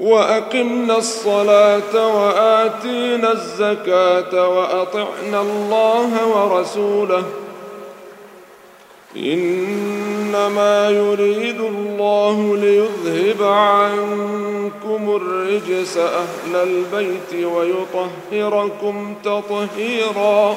وأقمنا الصلاة وآتينا الزكاة وأطعنا الله ورسوله. إنما يريد الله ليذهب عنكم الرجس أهل البيت ويطهركم تطهيرا.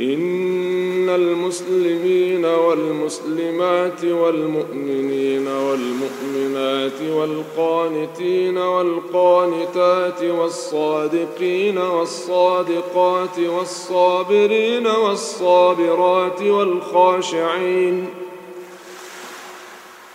إن المسلمين والمسلمات والمؤمنين والمؤمنات والقانتين والقانتات والصادقين والصادقات والصابرين والصابرات والخاشعين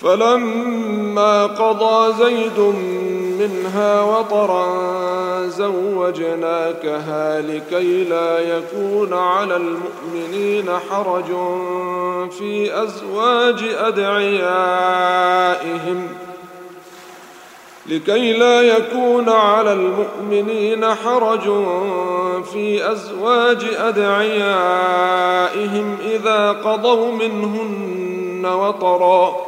فلما قضى زيد منها وطرا زوجناكها لكي لا يكون على المؤمنين حرج في أزواج أدعيائهم. لكي لا يكون على المؤمنين حرج في أزواج أدعيائهم إذا قضوا منهن وطرا.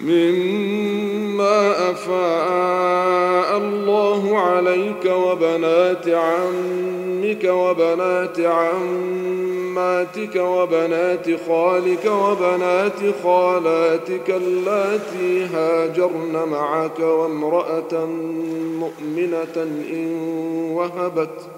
مما أفاء الله عليك وبنات عمك وبنات عماتك وبنات خالك وبنات خالاتك اللاتي هاجرن معك وامرأة مؤمنة إن وهبت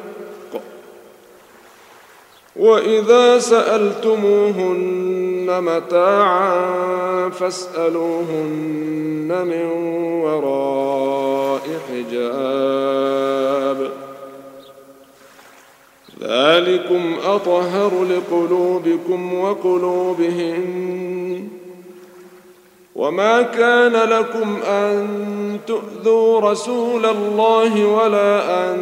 وإذا سألتموهن متاعا فاسألوهن من وراء حجاب. ذلكم أطهر لقلوبكم وقلوبهن. وما كان لكم أن تؤذوا رسول الله ولا أن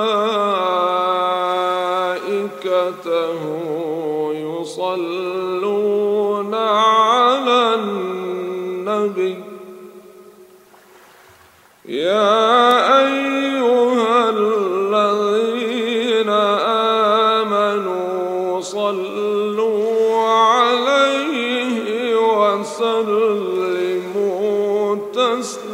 أيها الذين آمنوا صلوا عليه وسلموا تسليما.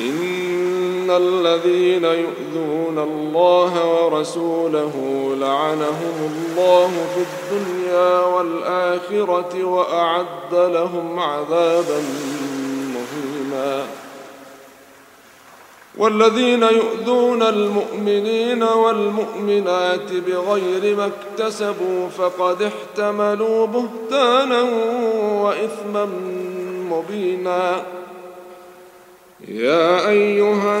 إن الذين يؤذون الله ورسوله لعنهم الله في الدنيا والآخرة وأعد لهم عذابا مهينا. والذين يؤذون المؤمنين والمؤمنات بغير ما اكتسبوا فقد احتملوا بهتانا وإثما مبينا. يا أيها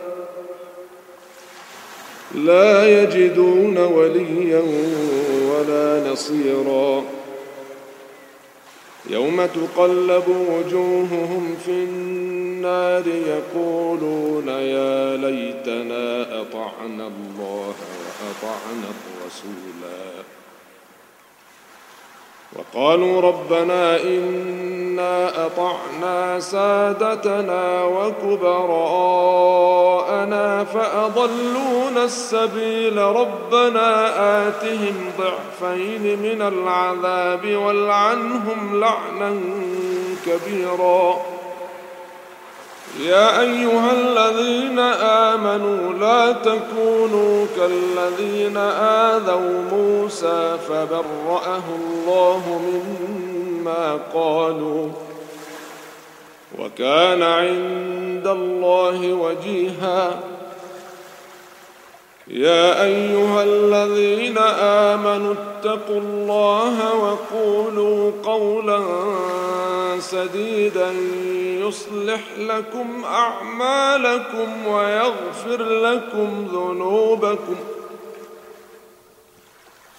لا يجدون وليا ولا نصيرا. يوم تقلب وجوههم في النار يقولون يا ليتنا أطعنا الله وأطعنا الرسولا. وقالوا ربنا إنا أطعنا سادتنا وكبراءنا فأضلونا السبيل ربنا آتهم ضعفين من العذاب والعنهم لعنا كبيراً يا ايها الذين امنوا لا تكونوا كالذين اذوا موسى فبرأه الله مما قالوا. وكان عند الله وجيها. يا أيها الذين آمنوا اتقوا الله وقولوا قولا سديدا يصلح لكم أعمالكم ويغفر لكم ذنوبكم.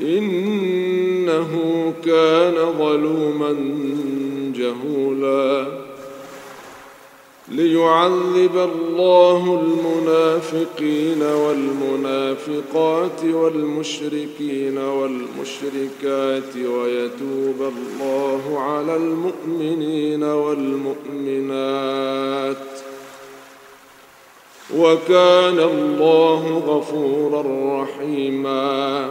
إنه كان ظلوما جهولاً ليعذب الله المنافقين والمنافقات والمشركين والمشركات ويتوب الله على المؤمنين والمؤمنات وكان الله غفورا رحيما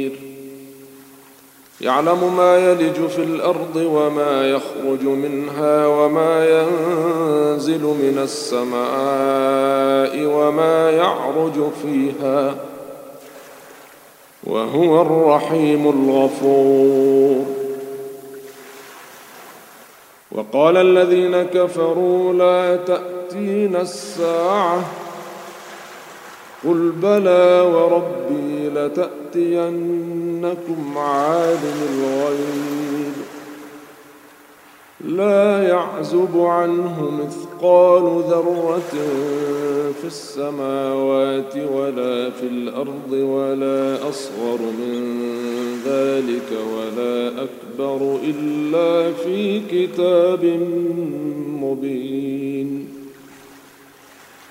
يعلم ما يلج في الأرض وما يخرج منها وما ينزل من السماء وما يعرج فيها وهو الرحيم الغفور. وقال الذين كفروا لا تأتينا الساعة قل بلى وربي لتأتينكم عالم الغيب. لا يعزب عنه مثقال ذرة في السماوات ولا في الأرض ولا أصغر من ذلك ولا أكبر إلا في كتاب مبين.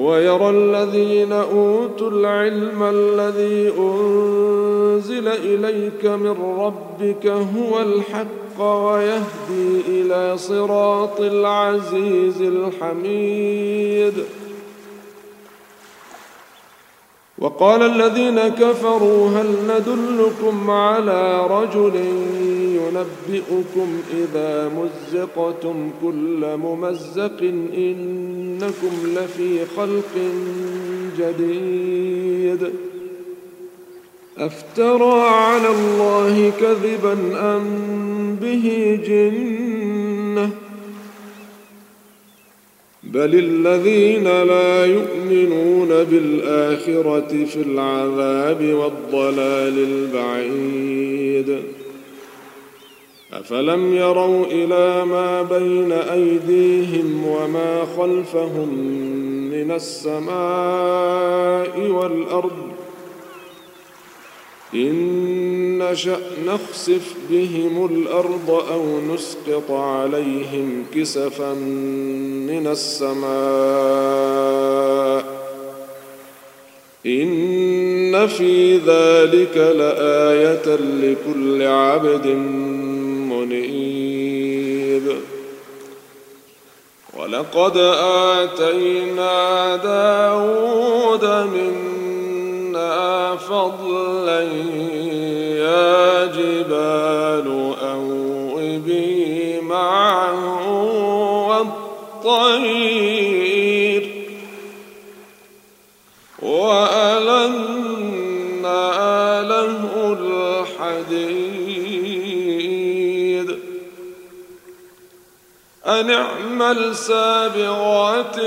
ويرى الذين أوتوا العلم الذي أنزل إليك من ربك هو الحق ويهدي إلى صراط العزيز الحميد. وقال الذين كفروا هل ندلكم على رجل ينبئكم إذا مزقتم كل ممزق إنكم لفي خلق جديد. أفترى على الله كذبا أم به جنة؟ بل الذين لا يؤمنون بالآخرة في العذاب والضلال البعيد. أفلم يروا إلى ما بين أيديهم وما خلفهم من السماء والأرض إن نشأ نخسف بهم الأرض أو نسقط عليهم كسفا من السماء إن في ذلك لآية لكل عبد منيب ولقد آتينا داود منا فضلا يا جبال أوبي معه والطير. اعمل سابغات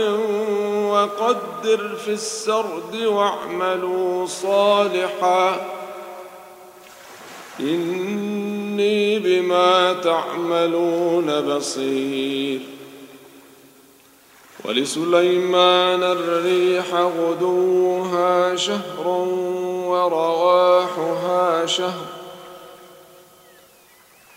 وقدر في السرد واعملوا صالحا. إني بما تعملون بصير. ولسليمان الريح غدوها شهر ورواحها شهر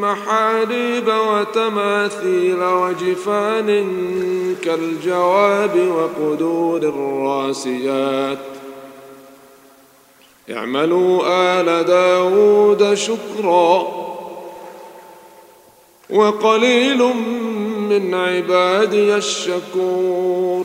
محاريب وتماثيل وجفان كالجواب وقدور الراسيات. اعملوا آل داود شكرا وقليل من عبادي الشكور.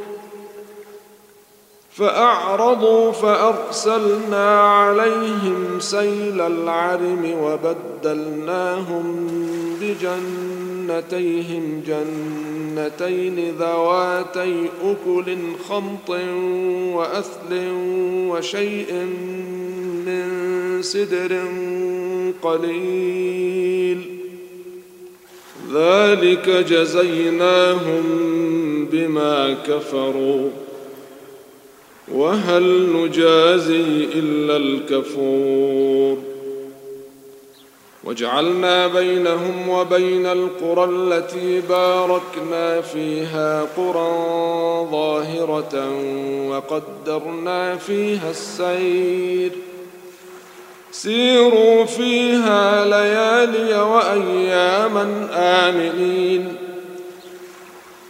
فأعرضوا فأرسلنا عليهم سيل العرم وبدلناهم بجنتيهم جنتين ذواتي أكل خمط وأثل وشيء من سدر قليل ذلك جزيناهم بما كفروا وهل نجازي إلا الكفور وجعلنا بينهم وبين القرى التي باركنا فيها قرى ظاهرة وقدرنا فيها السير. سيروا فيها ليالي وأياما آمنين.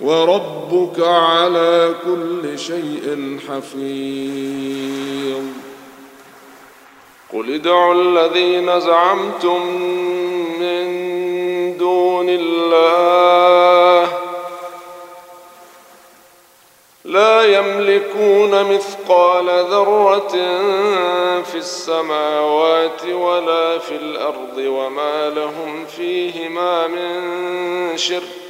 وربك على كل شيء حفيظ. قل ادعوا الذين زعمتم من دون الله لا يملكون مثقال ذرة في السماوات ولا في الأرض وما لهم فيهما من شرك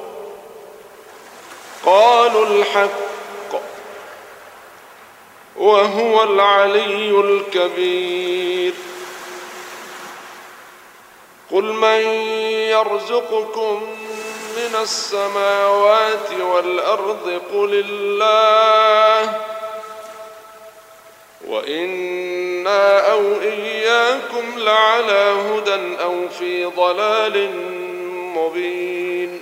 قالوا الحق وهو العلي الكبير. قل من يرزقكم من السماوات والأرض قل الله وإنا أو إياكم لعلى هدى أو في ضلال مبين.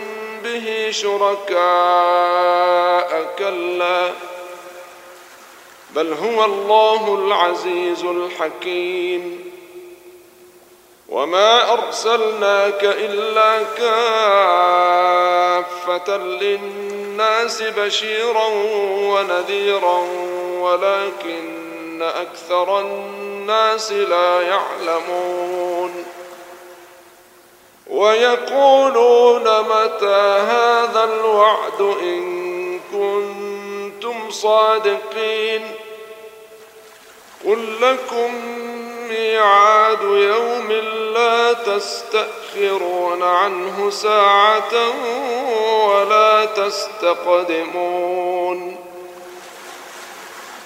به شركاء كلا بل هو الله العزيز الحكيم. وما أرسلناك إلا كافة للناس بشيرا ونذيرا ولكن أكثر الناس لا يعلمون. ويقولون متى هذا الوعد إن كنتم صادقين قل لكم ميعاد يوم لا تستأخرون عنه ساعة ولا تستقدمون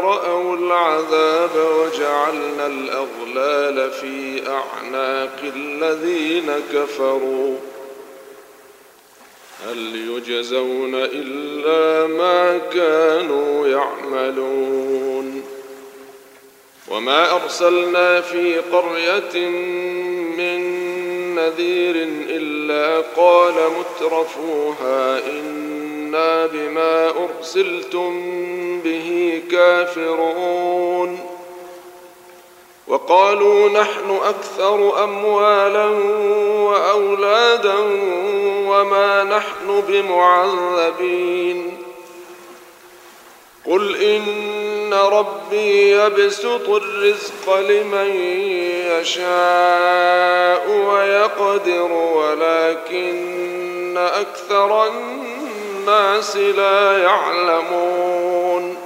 رأوا العذاب وجعلنا الأغلال في أعناق الذين كفروا هل يجزون إلا ما كانوا يعملون وما أرسلنا في قرية من نذير إلا قال مترفوها إنا بما أرسلتم به كافرون. وقالوا نحن أكثر أموالا وأولادا وما نحن بمعذبين. قل إن ربي يبسط الرزق لمن يشاء ويقدر ولكن أكثر لا يعلمون.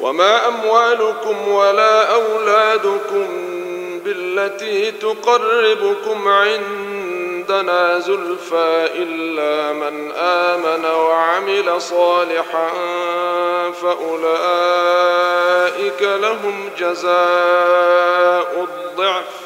وما أموالكم ولا أولادكم بالتي تقربكم عندنا زلفى إلا من آمن وعمل صالحا فأولئك لهم جزاء الضعف.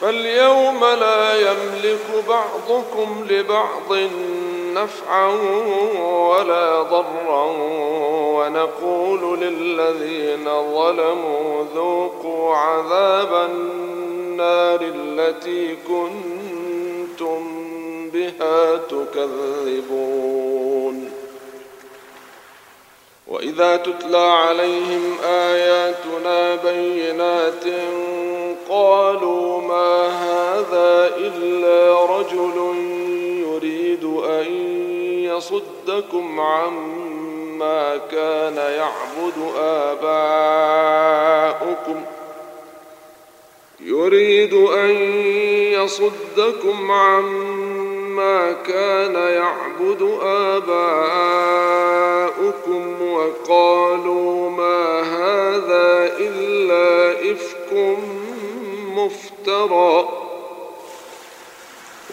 فاليوم لا يملك بعضكم لبعض نفعا ولا ضرا ونقول للذين ظلموا ذوقوا عذاب النار التي كنتم بها تكذبون. وإذا تتلى عليهم آياتنا بينات قالوا ما هذا إلا رجل يريد أن يصدكم عما كان يعبد آباؤكم. يريد أن يصدكم عما كان يعبد آباؤكم. وقالوا ما هذا إلا إفك مفترى.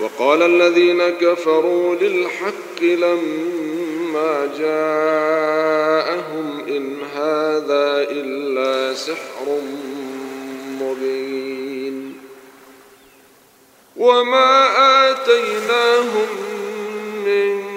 وقال الذين كفروا للحق لما جاءهم إن هذا إلا سحر مبين. وما آتيناهم من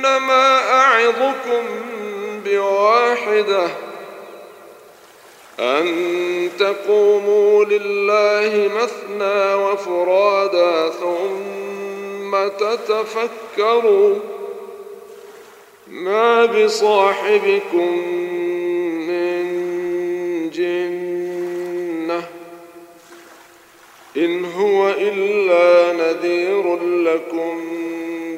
إنما أعظكم بواحدة أن تقوموا لله مثنى وفرادا ثم تتفكروا ما بصاحبكم من جنة إن هو إلا نذير لكم.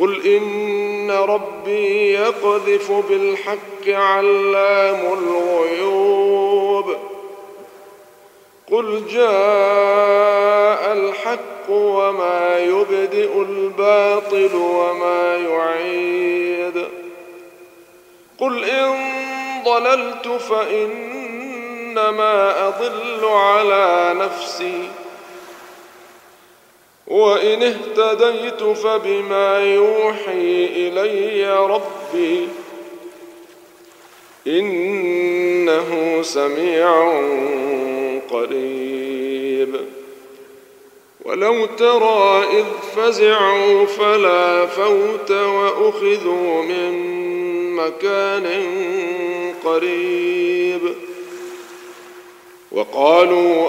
قل إن ربي يقذف بالحق علام الغيوب. قل جاء الحق وما يبدئ الباطل وما يعيد. قل إن ضللت فإنما أضل على نفسي. وإن اهتديت فبما يوحي إلي ربي إنه سميع قريب. ولو ترى إذ فزعوا فلا فوت وأخذوا من مكان قريب. وقالوا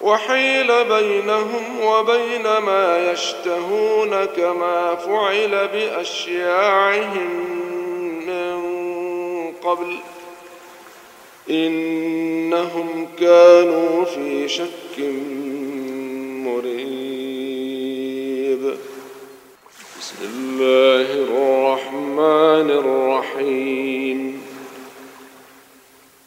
وحيل بينهم وبين ما يشتهون كما فعل بأشياعهم من قبل. إنهم كانوا في شك مريب. بسم الله الرحمن الرحيم.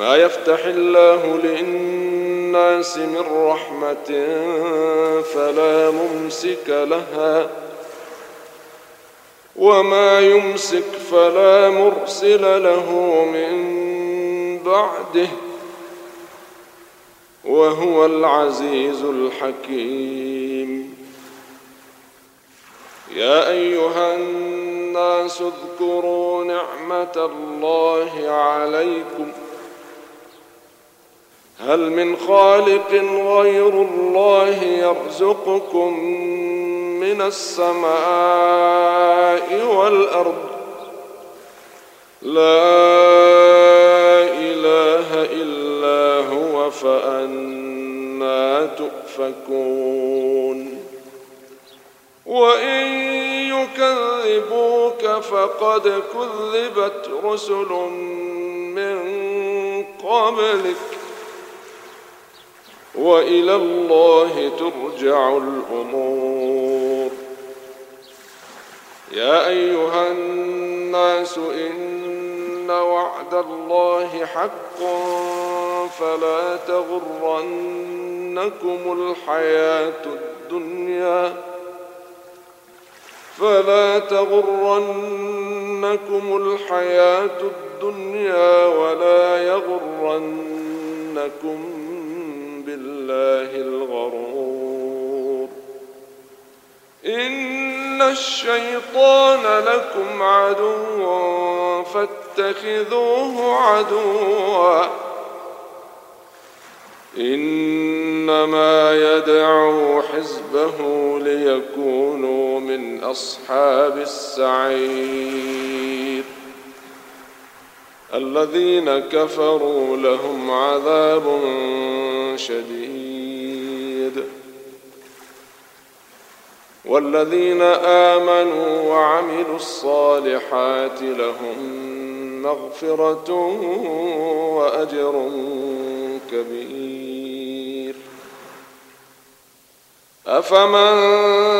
ما يفتح الله للناس من رحمة فلا ممسك لها وما يمسك فلا مرسل له من بعده وهو العزيز الحكيم. يا أيها الناس اذكروا نعمة الله عليكم هل من خالق غير الله يرزقكم من السماء والأرض؟ لا إله إلا هو فأنا تؤفكون. وإن يكذبوك فقد كذبت رسل من قبلك. وإلى الله ترجع الأمور. يا أيها الناس إن وعد الله حق فلا تغرنكم الحياة الدنيا. فلا تغرنكم الحياة الدنيا ولا يغرنكم بالله الغرور. إن الشيطان لكم عدو فاتخذوه عدوا. إنما يدعو حزبه ليكونوا من أصحاب السعير. الذين كفروا لهم عذاب شديد. والذين آمنوا وعملوا الصالحات لهم مغفرة وأجر كبير. أفمن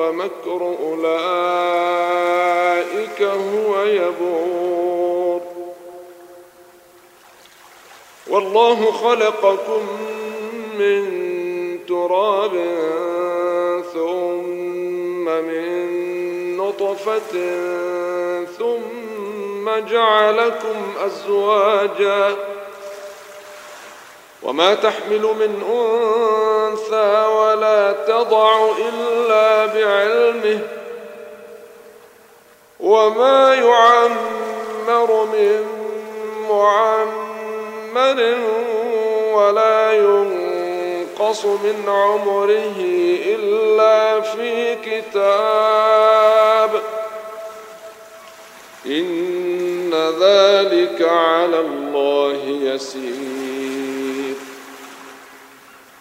ومكر أولئك هو يبور. والله خلقكم من تراب ثم من نطفة ثم جعلكم أزواجا. وما تحمل من أنثى ولا تضع إلا بعلمه وما يعمر من معمر ولا ينقص من عمره إلا في كتاب إن ذلك على الله يسير.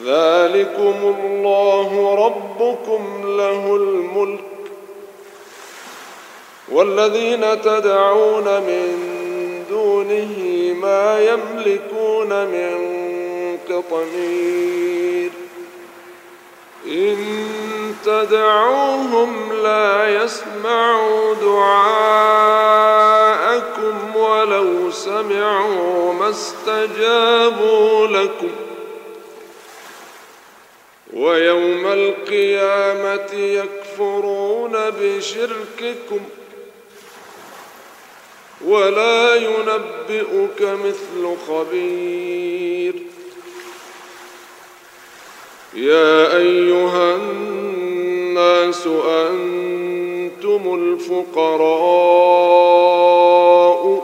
ذلكم الله ربكم له الملك والذين تدعون من دونه ما يملكون من قطمير إن تدعوهم لا يسمعوا دعاءكم ولو سمعوا ما استجابوا لكم ويوم القيامة يكفرون بشرككم ولا ينبئك مثل خبير. يا أيها الناس أنتم الفقراء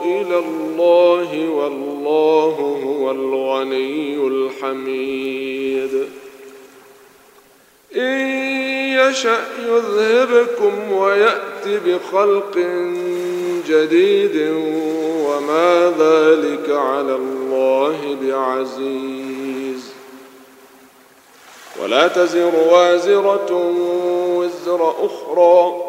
إلى الله والله هو الغني الحميد. يشأ يذهبكم ويأت بخلق جديد وما ذلك على الله بعزيز. ولا تزر وازرة وزر أخرى.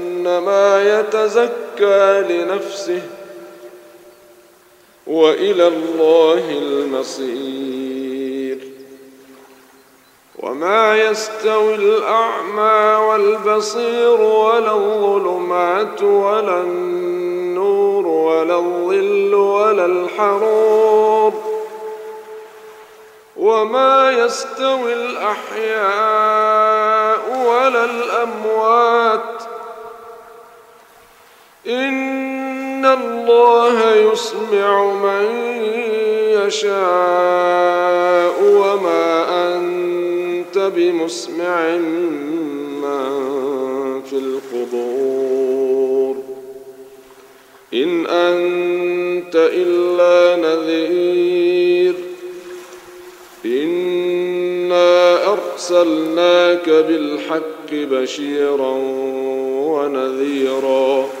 فإنما يتزكى لنفسه وإلى الله المصير. وما يستوي الأعمى والبصير ولا الظلمات ولا النور ولا الظل ولا الحرور. وما يستوي الأحياء ولا الأموات الله يسمع من يشاء وما أنت بمسمع من في القبور. إن أنت إلا نذير. إنا أرسلناك بالحق بشيرا ونذيرا.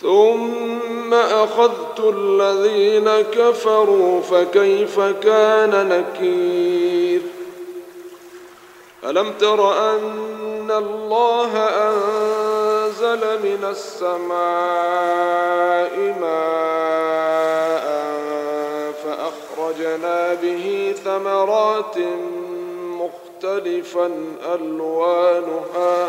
ثم أخذت الذين كفروا فكيف كان نكير؟ ألم تر أن الله أنزل من السماء ماء فأخرجنا به ثمرات مختلفا ألوانها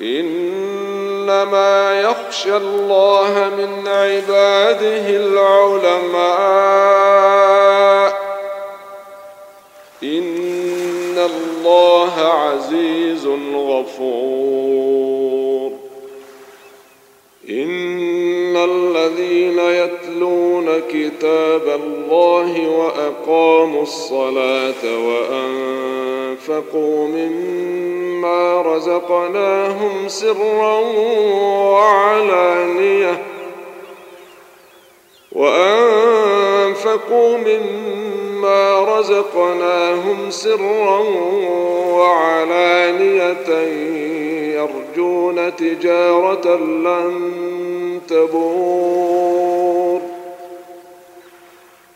إنما يخشى الله من عباده العلماء. إن الله عزيز غفور. إن يتلون كتاب الله وأقاموا الصلاة وأنفقوا مما رزقناهم سرا وعلانية وأنفقوا مما رزقناهم سرا وعلانية يرجون تجارة لن تبور.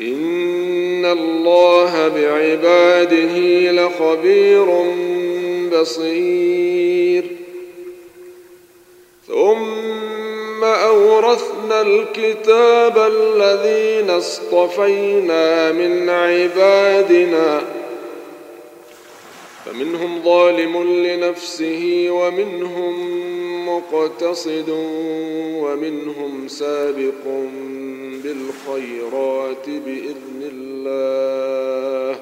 إن الله بعباده لخبير بصير. ثم أورثنا الكتاب الذين اصطفينا من عبادنا فمنهم ظالم لنفسه ومنهم مقتصد ومنهم سابق بالخيرات بإذن الله.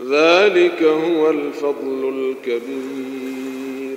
ذلك هو الفضل الكبير.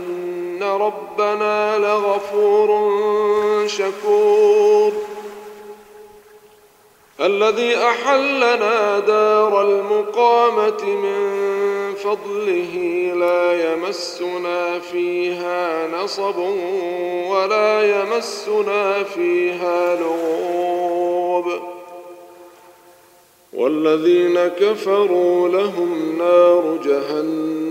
ان ربنا لغفور شكور. الذي احلنا دار المقامه من فضله لا يمسنا فيها نصب ولا يمسنا فيها لغوب. والذين كفروا لهم نار جهنم.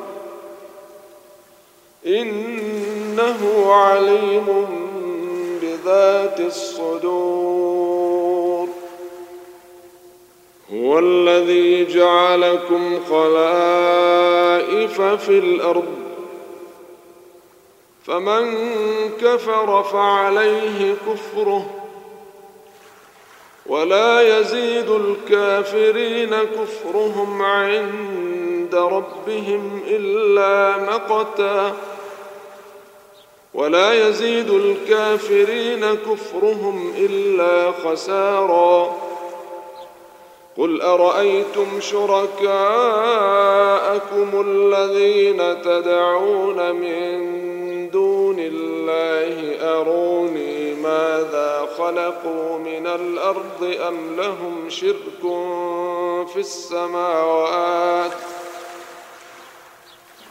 إنه عليم بذات الصدور. هو الذي جعلكم خلائف في الأرض فمن كفر فعليه كفره ولا يزيد الكافرين كفرهم عند ربهم إلا مقتا. ولا يزيد الكافرين كفرهم إلا خسارا. قل أرأيتم شركاءكم الذين تدعون من دون الله؟ أروني ماذا خلقوا من الأرض أم لهم شرك في السماوات؟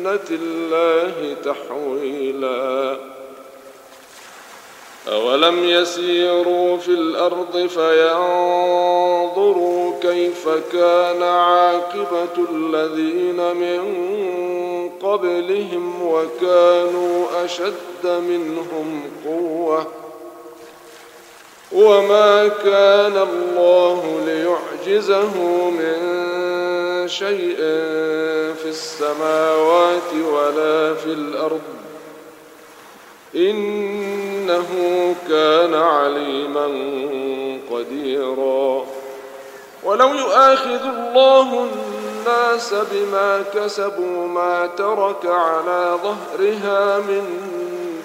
سنة الله تحويلا. أولم يسيروا في الأرض فينظروا كيف كان عاقبة الذين من قبلهم وكانوا أشد منهم قوةً. وما كان الله ليعجزه من شيء في السماوات ولا في الأرض إنه كان عليما قديرا. ولو يؤاخذ الله الناس بما كسبوا ما ترك على ظهرها من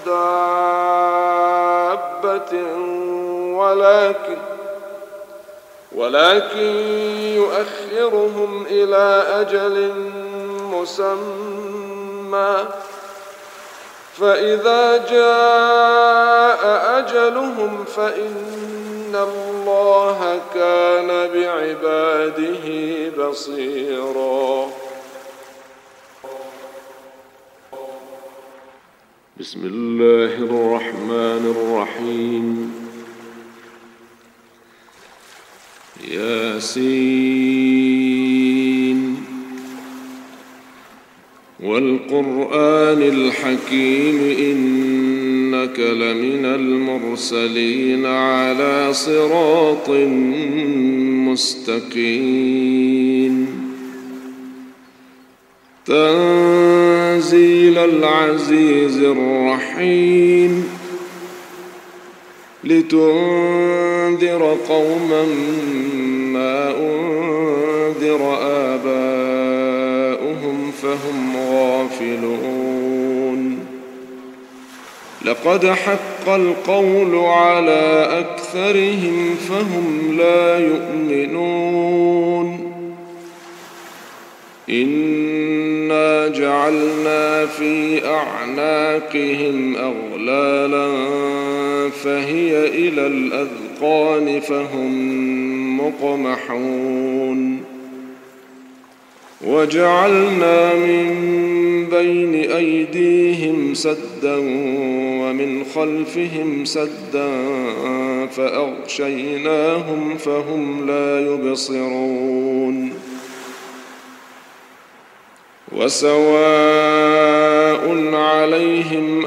دابة ولكن ولكن يؤخرهم إلى أجل مسمى. فإذا جاء أجلهم فإن الله كان بعباده بصيرا. بسم الله الرحمن الرحيم. ياسين. والقرآن الحكيم إنك لمن المرسلين على صراط مستقيم. تنزيل العزيز الرحيم. لتنذر قوما ما أنذر آباؤهم فهم غافلون. لقد حق القول على أكثرهم فهم لا يؤمنون. إنا جعلنا في أعناقهم أغلالا فهي إلى الأذقان فهم مقمحون. وجعلنا من بين أيديهم سدا ومن خلفهم سدا فأغشيناهم فهم لا يبصرون. وسواء عليهم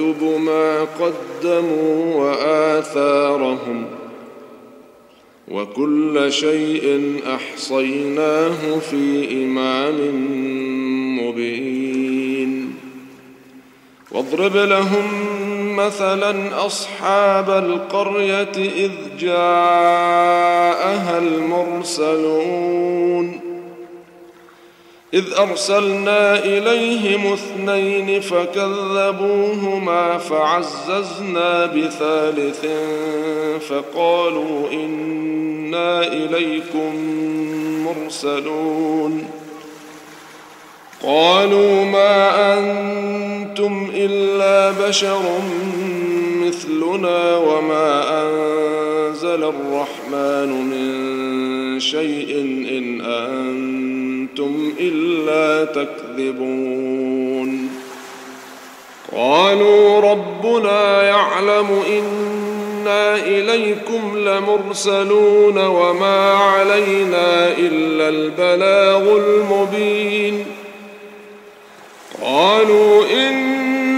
ما قدموا وآثارهم وكل شيء أحصيناه في إمام مبين. واضرب لهم مثلا أصحاب القرية إذ جاءها المرسلون. إذ أرسلنا إليهم اثنين فكذبوهما فعززنا بثالث فقالوا إنا إليكم مرسلون. قالوا ما أنتم إلا بشر مثلنا وما أنزل الرحمن من شيء إن أنتم إلا تكذبون. قالوا ربنا يعلم إنا إليكم لمرسلون وما علينا إلا البلاغ المبين. قالوا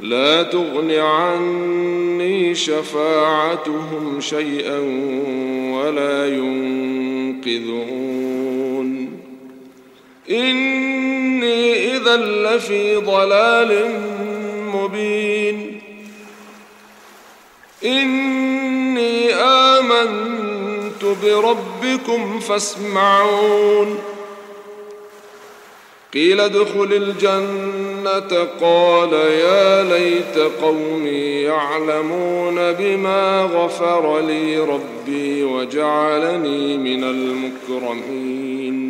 لا تغن عني شفاعتهم شيئا ولا ينقذون. إني إذا لفي ضلال مبين. إني آمنت بربكم فاسمعون. قيل ادخل الجنة قال يا ليت قومي يعلمون بما غفر لي ربي وجعلني من المكرمين.